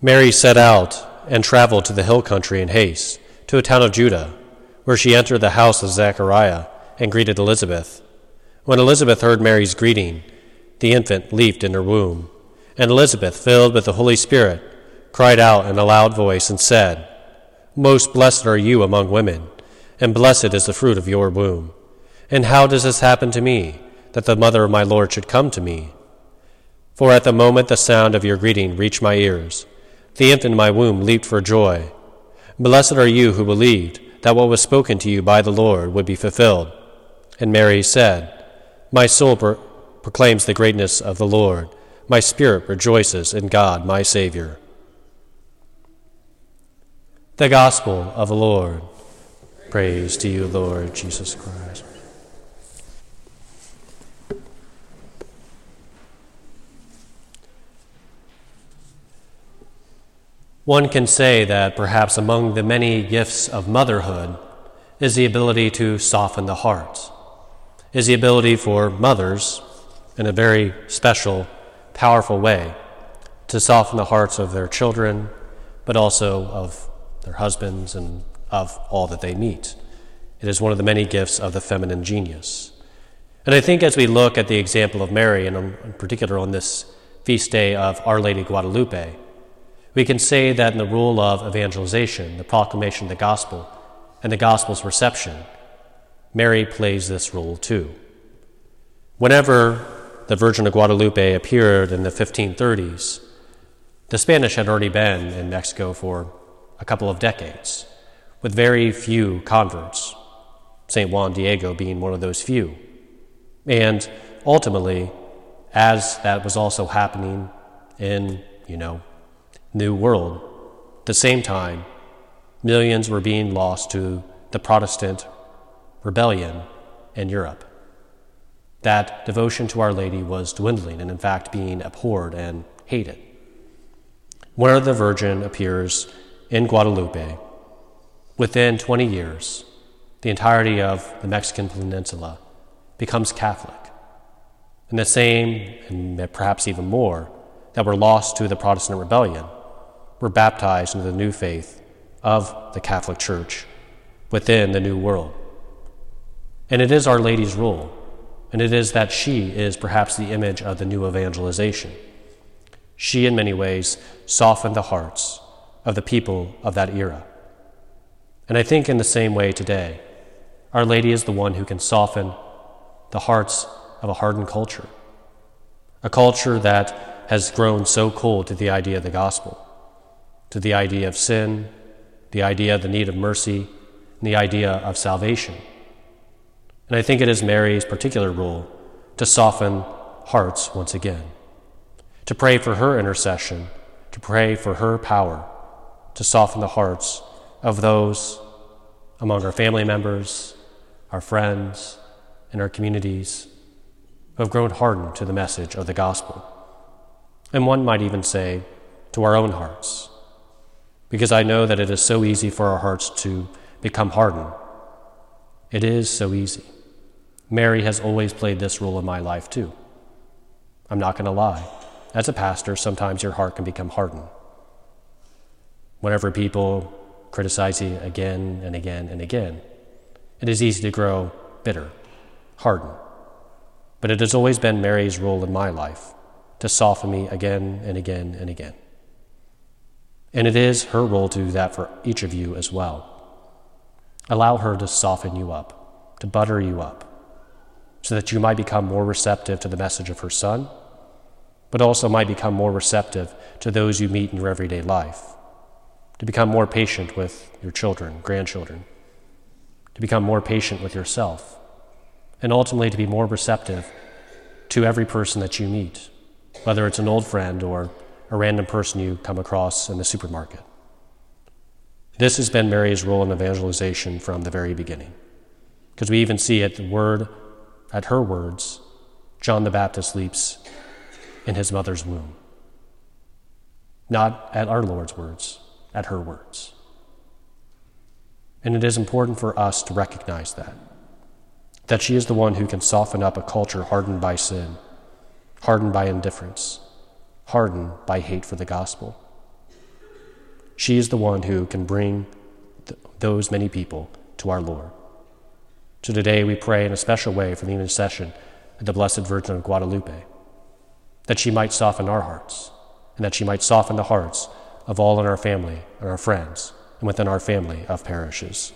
Mary set out and traveled to the hill country in haste, to a town of Judah, where she entered the house of Zechariah and greeted Elizabeth. When Elizabeth heard Mary's greeting, the infant leaped in her womb, and Elizabeth, filled with the Holy Spirit, cried out in a loud voice and said, Most blessed are you among women, and blessed is the fruit of your womb. And how does this happen to me, that the mother of my Lord should come to me? For at the moment the sound of your greeting reached my ears, the infant in my womb leaped for joy. Blessed are you who believed that what was spoken to you by the Lord would be fulfilled. And Mary said, My soul pro- proclaims the greatness of the Lord. My spirit rejoices in God, my Savior. The Gospel of the Lord. Praise to you, Lord Jesus Christ. One can say that perhaps among the many gifts of motherhood is the ability to soften the heart, is the ability for mothers, in a very special, powerful way, to soften the hearts of their children, but also of their husbands and of all that they meet. It is one of the many gifts of the feminine genius. And I think as we look at the example of Mary, and in particular on this feast day of Our Lady Guadalupe, we can say that in the role of evangelization, the proclamation of the gospel, and the gospel's reception, Mary plays this role too. Whenever the Virgin of Guadalupe appeared in the 1530s, the Spanish had already been in Mexico for a couple of decades, with very few converts, St. Juan Diego being one of those few. And ultimately, as that was also happening in, you know, New World. At the same time, millions were being lost to the Protestant rebellion in Europe. That devotion to Our Lady was dwindling and, in fact, being abhorred and hated. Where the Virgin appears in Guadalupe, within 20 years, the entirety of the Mexican peninsula becomes Catholic. And the same, and perhaps even more, that were lost to the Protestant rebellion were baptized into the new faith of the Catholic Church within the New World. And it is Our Lady's rule, and it is that she is perhaps the image of the new evangelization. She, in many ways, softened the hearts of the people of that era. And I think in the same way today, Our Lady is the one who can soften the hearts of a hardened culture, a culture that has grown so cold to the idea of the gospel to the idea of sin, the idea of the need of mercy, and the idea of salvation. And I think it is Mary's particular role to soften hearts once again, to pray for her intercession, to pray for her power, to soften the hearts of those among our family members, our friends, and our communities who have grown hardened to the message of the gospel. And one might even say, to our own hearts because I know that it is so easy for our hearts to become hardened. It is so easy. Mary has always played this role in my life too. I'm not going to lie. As a pastor, sometimes your heart can become hardened. Whenever people criticize you again and again and again, it is easy to grow bitter, hardened. But it has always been Mary's role in my life to soften me again and again and again. And it is her role to do that for each of you as well. Allow her to soften you up, to butter you up, so that you might become more receptive to the message of her Son, but also might become more receptive to those you meet in your everyday life, to become more patient with your children, grandchildren, to become more patient with yourself, and ultimately to be more receptive to every person that you meet, whether it's an old friend or a random person you come across in the supermarket. This has been Mary's role in evangelization from the very beginning. Because we even see at the word, at her words, John the Baptist leaps in his mother's womb. Not at our Lord's words, at her words. And it is important for us to recognize that. That she is the one who can soften up a culture hardened by sin, hardened by indifference, hardened by hate for the gospel. She is the one who can bring th- those many people to our Lord. So today we pray in a special way for the intercession of the Blessed Virgin of Guadalupe, that she might soften our hearts, and that she might soften the hearts of all in our family and our friends, and within our family of parishes.